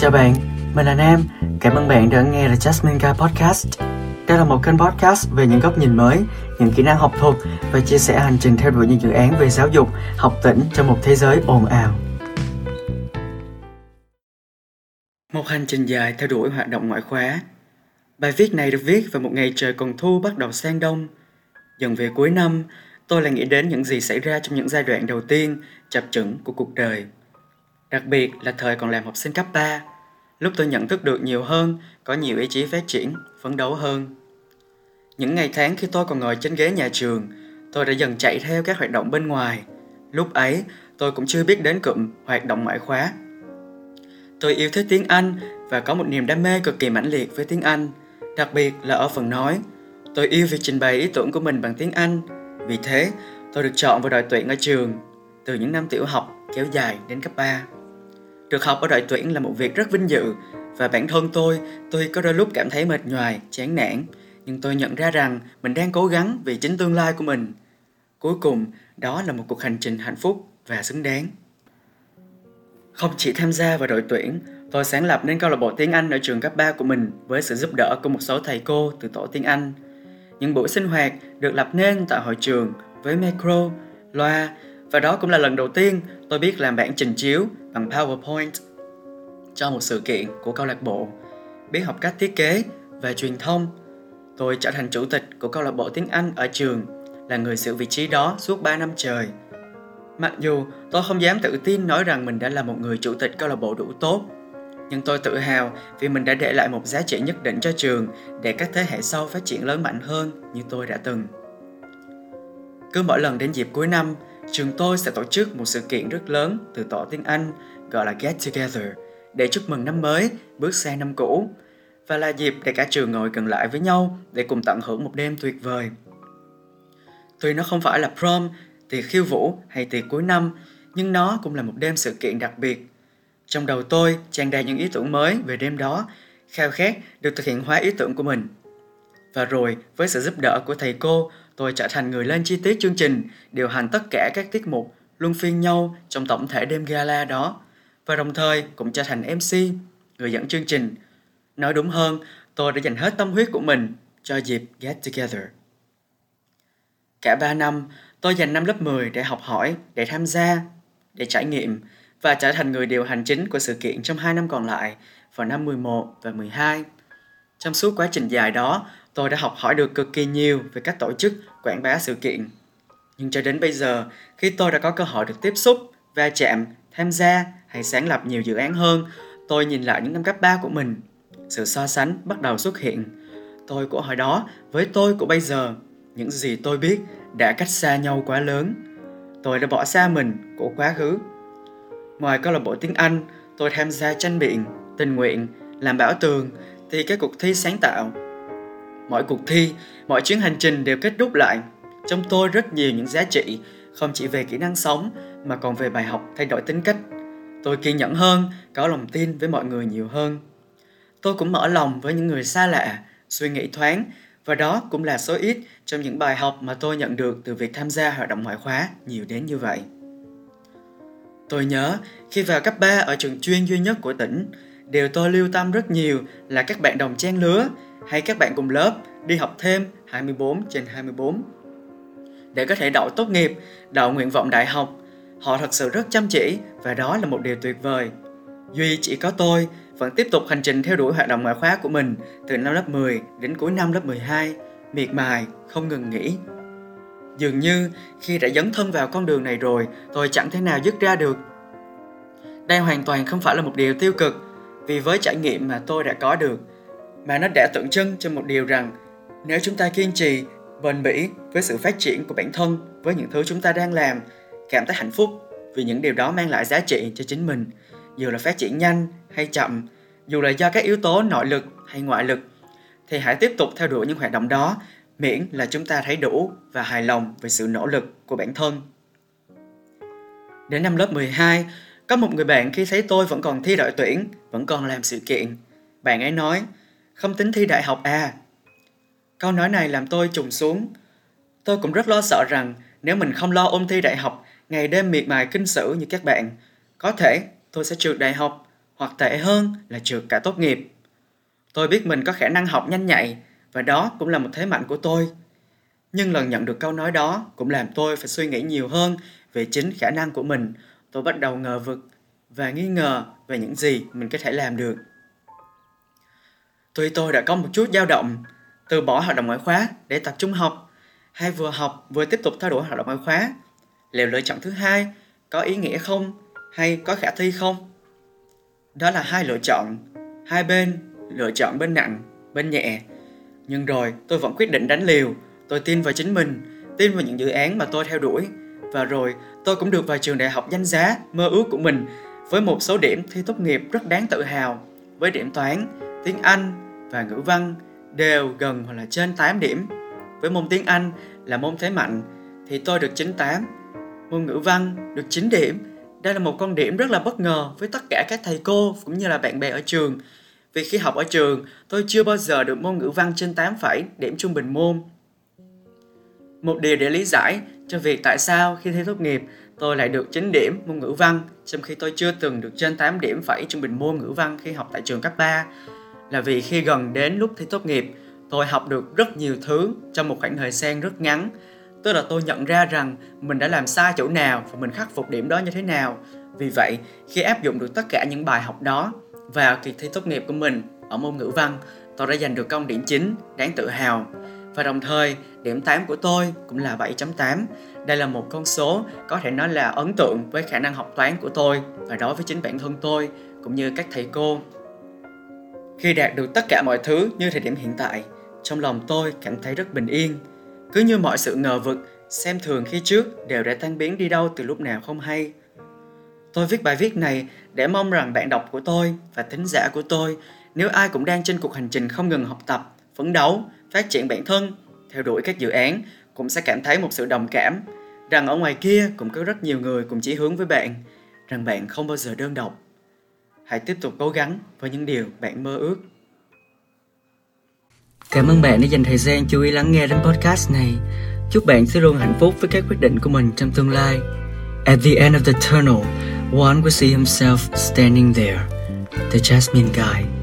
Chào bạn, mình là Nam. Cảm ơn bạn đã nghe The Jasmine Guy Podcast. Đây là một kênh podcast về những góc nhìn mới, những kỹ năng học thuật và chia sẻ hành trình theo đuổi những dự án về giáo dục, học tỉnh trong một thế giới ồn ào. Một hành trình dài theo đuổi hoạt động ngoại khóa. Bài viết này được viết vào một ngày trời còn thu bắt đầu sang đông. Dần về cuối năm, tôi lại nghĩ đến những gì xảy ra trong những giai đoạn đầu tiên, chập chững của cuộc đời. Đặc biệt là thời còn làm học sinh cấp 3, lúc tôi nhận thức được nhiều hơn, có nhiều ý chí phát triển, phấn đấu hơn. Những ngày tháng khi tôi còn ngồi trên ghế nhà trường, tôi đã dần chạy theo các hoạt động bên ngoài. Lúc ấy, tôi cũng chưa biết đến cụm hoạt động ngoại khóa. Tôi yêu thích tiếng Anh và có một niềm đam mê cực kỳ mãnh liệt với tiếng Anh, đặc biệt là ở phần nói. Tôi yêu việc trình bày ý tưởng của mình bằng tiếng Anh, vì thế tôi được chọn vào đội tuyển ở trường từ những năm tiểu học kéo dài đến cấp 3. Được học ở đội tuyển là một việc rất vinh dự và bản thân tôi, tôi có đôi lúc cảm thấy mệt nhoài, chán nản, nhưng tôi nhận ra rằng mình đang cố gắng vì chính tương lai của mình. Cuối cùng, đó là một cuộc hành trình hạnh phúc và xứng đáng. Không chỉ tham gia vào đội tuyển, tôi sáng lập nên câu lạc bộ tiếng Anh ở trường cấp 3 của mình với sự giúp đỡ của một số thầy cô từ tổ tiếng Anh. Những buổi sinh hoạt được lập nên tại hội trường với micro, loa và đó cũng là lần đầu tiên tôi biết làm bản trình chiếu bằng PowerPoint cho một sự kiện của câu lạc bộ, biết học cách thiết kế và truyền thông. Tôi trở thành chủ tịch của câu lạc bộ tiếng Anh ở trường, là người giữ vị trí đó suốt 3 năm trời. Mặc dù tôi không dám tự tin nói rằng mình đã là một người chủ tịch câu lạc bộ đủ tốt, nhưng tôi tự hào vì mình đã để lại một giá trị nhất định cho trường để các thế hệ sau phát triển lớn mạnh hơn như tôi đã từng. Cứ mỗi lần đến dịp cuối năm, trường tôi sẽ tổ chức một sự kiện rất lớn từ tổ tiếng Anh gọi là Get Together để chúc mừng năm mới, bước sang năm cũ và là dịp để cả trường ngồi gần lại với nhau để cùng tận hưởng một đêm tuyệt vời. Tuy nó không phải là prom, tiệc khiêu vũ hay tiệc cuối năm, nhưng nó cũng là một đêm sự kiện đặc biệt. Trong đầu tôi tràn đầy những ý tưởng mới về đêm đó, khao khát được thực hiện hóa ý tưởng của mình. Và rồi, với sự giúp đỡ của thầy cô, tôi trở thành người lên chi tiết chương trình, điều hành tất cả các tiết mục, luân phiên nhau trong tổng thể đêm gala đó. Và đồng thời cũng trở thành MC, người dẫn chương trình. Nói đúng hơn, tôi đã dành hết tâm huyết của mình cho dịp Get Together. Cả 3 năm, tôi dành năm lớp 10 để học hỏi, để tham gia, để trải nghiệm và trở thành người điều hành chính của sự kiện trong 2 năm còn lại vào năm 11 và 12. Trong suốt quá trình dài đó, tôi đã học hỏi được cực kỳ nhiều về cách tổ chức, quảng bá sự kiện. Nhưng cho đến bây giờ, khi tôi đã có cơ hội được tiếp xúc, va chạm, tham gia hay sáng lập nhiều dự án hơn, tôi nhìn lại những năm cấp 3 của mình. Sự so sánh bắt đầu xuất hiện. Tôi của hồi đó với tôi của bây giờ, những gì tôi biết đã cách xa nhau quá lớn. Tôi đã bỏ xa mình của quá khứ. Ngoài câu lạc bộ tiếng Anh, tôi tham gia tranh biện, tình nguyện, làm bảo tường, thì các cuộc thi sáng tạo Mỗi cuộc thi, mọi chuyến hành trình đều kết thúc lại. Trong tôi rất nhiều những giá trị, không chỉ về kỹ năng sống mà còn về bài học thay đổi tính cách. Tôi kiên nhẫn hơn, có lòng tin với mọi người nhiều hơn. Tôi cũng mở lòng với những người xa lạ, suy nghĩ thoáng và đó cũng là số ít trong những bài học mà tôi nhận được từ việc tham gia hoạt động ngoại khóa nhiều đến như vậy. Tôi nhớ khi vào cấp 3 ở trường chuyên duy nhất của tỉnh, điều tôi lưu tâm rất nhiều là các bạn đồng trang lứa hay các bạn cùng lớp đi học thêm 24 trên 24. Để có thể đậu tốt nghiệp, đậu nguyện vọng đại học, họ thật sự rất chăm chỉ và đó là một điều tuyệt vời. Duy chỉ có tôi vẫn tiếp tục hành trình theo đuổi hoạt động ngoại khóa của mình từ năm lớp 10 đến cuối năm lớp 12, miệt mài, không ngừng nghỉ. Dường như khi đã dấn thân vào con đường này rồi, tôi chẳng thể nào dứt ra được. Đây hoàn toàn không phải là một điều tiêu cực, vì với trải nghiệm mà tôi đã có được, mà nó đã tượng trưng cho một điều rằng nếu chúng ta kiên trì, bền bỉ với sự phát triển của bản thân, với những thứ chúng ta đang làm, cảm thấy hạnh phúc vì những điều đó mang lại giá trị cho chính mình, dù là phát triển nhanh hay chậm, dù là do các yếu tố nội lực hay ngoại lực, thì hãy tiếp tục theo đuổi những hoạt động đó miễn là chúng ta thấy đủ và hài lòng về sự nỗ lực của bản thân. Đến năm lớp 12, có một người bạn khi thấy tôi vẫn còn thi đội tuyển, vẫn còn làm sự kiện. Bạn ấy nói, không tính thi đại học à? Câu nói này làm tôi trùng xuống. Tôi cũng rất lo sợ rằng nếu mình không lo ôn thi đại học, ngày đêm miệt mài kinh sử như các bạn, có thể tôi sẽ trượt đại học hoặc tệ hơn là trượt cả tốt nghiệp. Tôi biết mình có khả năng học nhanh nhạy và đó cũng là một thế mạnh của tôi. Nhưng lần nhận được câu nói đó cũng làm tôi phải suy nghĩ nhiều hơn về chính khả năng của mình. Tôi bắt đầu ngờ vực và nghi ngờ về những gì mình có thể làm được. Tuy tôi đã có một chút dao động, từ bỏ hoạt động ngoại khóa để tập trung học, hay vừa học vừa tiếp tục theo đuổi hoạt động ngoại khóa, liệu lựa chọn thứ hai có ý nghĩa không hay có khả thi không? Đó là hai lựa chọn, hai bên lựa chọn bên nặng, bên nhẹ. Nhưng rồi tôi vẫn quyết định đánh liều, tôi tin vào chính mình, tin vào những dự án mà tôi theo đuổi. Và rồi tôi cũng được vào trường đại học danh giá, mơ ước của mình với một số điểm thi tốt nghiệp rất đáng tự hào, với điểm toán, tiếng Anh và ngữ văn đều gần hoặc là trên 8 điểm. Với môn tiếng Anh là môn thế mạnh thì tôi được 98, môn ngữ văn được 9 điểm. Đây là một con điểm rất là bất ngờ với tất cả các thầy cô cũng như là bạn bè ở trường. Vì khi học ở trường, tôi chưa bao giờ được môn ngữ văn trên 8 phẩy điểm trung bình môn. Một điều để lý giải cho việc tại sao khi thi tốt nghiệp, tôi lại được 9 điểm môn ngữ văn, trong khi tôi chưa từng được trên 8 điểm phải trung bình môn ngữ văn khi học tại trường cấp 3 là vì khi gần đến lúc thi tốt nghiệp, tôi học được rất nhiều thứ trong một khoảng thời gian rất ngắn. Tức là tôi nhận ra rằng mình đã làm sai chỗ nào và mình khắc phục điểm đó như thế nào. Vì vậy, khi áp dụng được tất cả những bài học đó vào kỳ thi tốt nghiệp của mình ở môn ngữ văn, tôi đã giành được công điểm chính đáng tự hào và đồng thời, điểm 8 của tôi cũng là 7.8 đây là một con số có thể nói là ấn tượng với khả năng học toán của tôi và đối với chính bản thân tôi cũng như các thầy cô. Khi đạt được tất cả mọi thứ như thời điểm hiện tại, trong lòng tôi cảm thấy rất bình yên. Cứ như mọi sự ngờ vực, xem thường khi trước đều đã tan biến đi đâu từ lúc nào không hay. Tôi viết bài viết này để mong rằng bạn đọc của tôi và thính giả của tôi, nếu ai cũng đang trên cuộc hành trình không ngừng học tập, phấn đấu phát triển bản thân theo đuổi các dự án cũng sẽ cảm thấy một sự đồng cảm rằng ở ngoài kia cũng có rất nhiều người cùng chí hướng với bạn rằng bạn không bao giờ đơn độc hãy tiếp tục cố gắng với những điều bạn mơ ước Cảm ơn bạn đã dành thời gian chú ý lắng nghe đến podcast này. Chúc bạn sẽ luôn hạnh phúc với các quyết định của mình trong tương lai. At the end of the tunnel, one will see himself standing there, the Jasmine guy.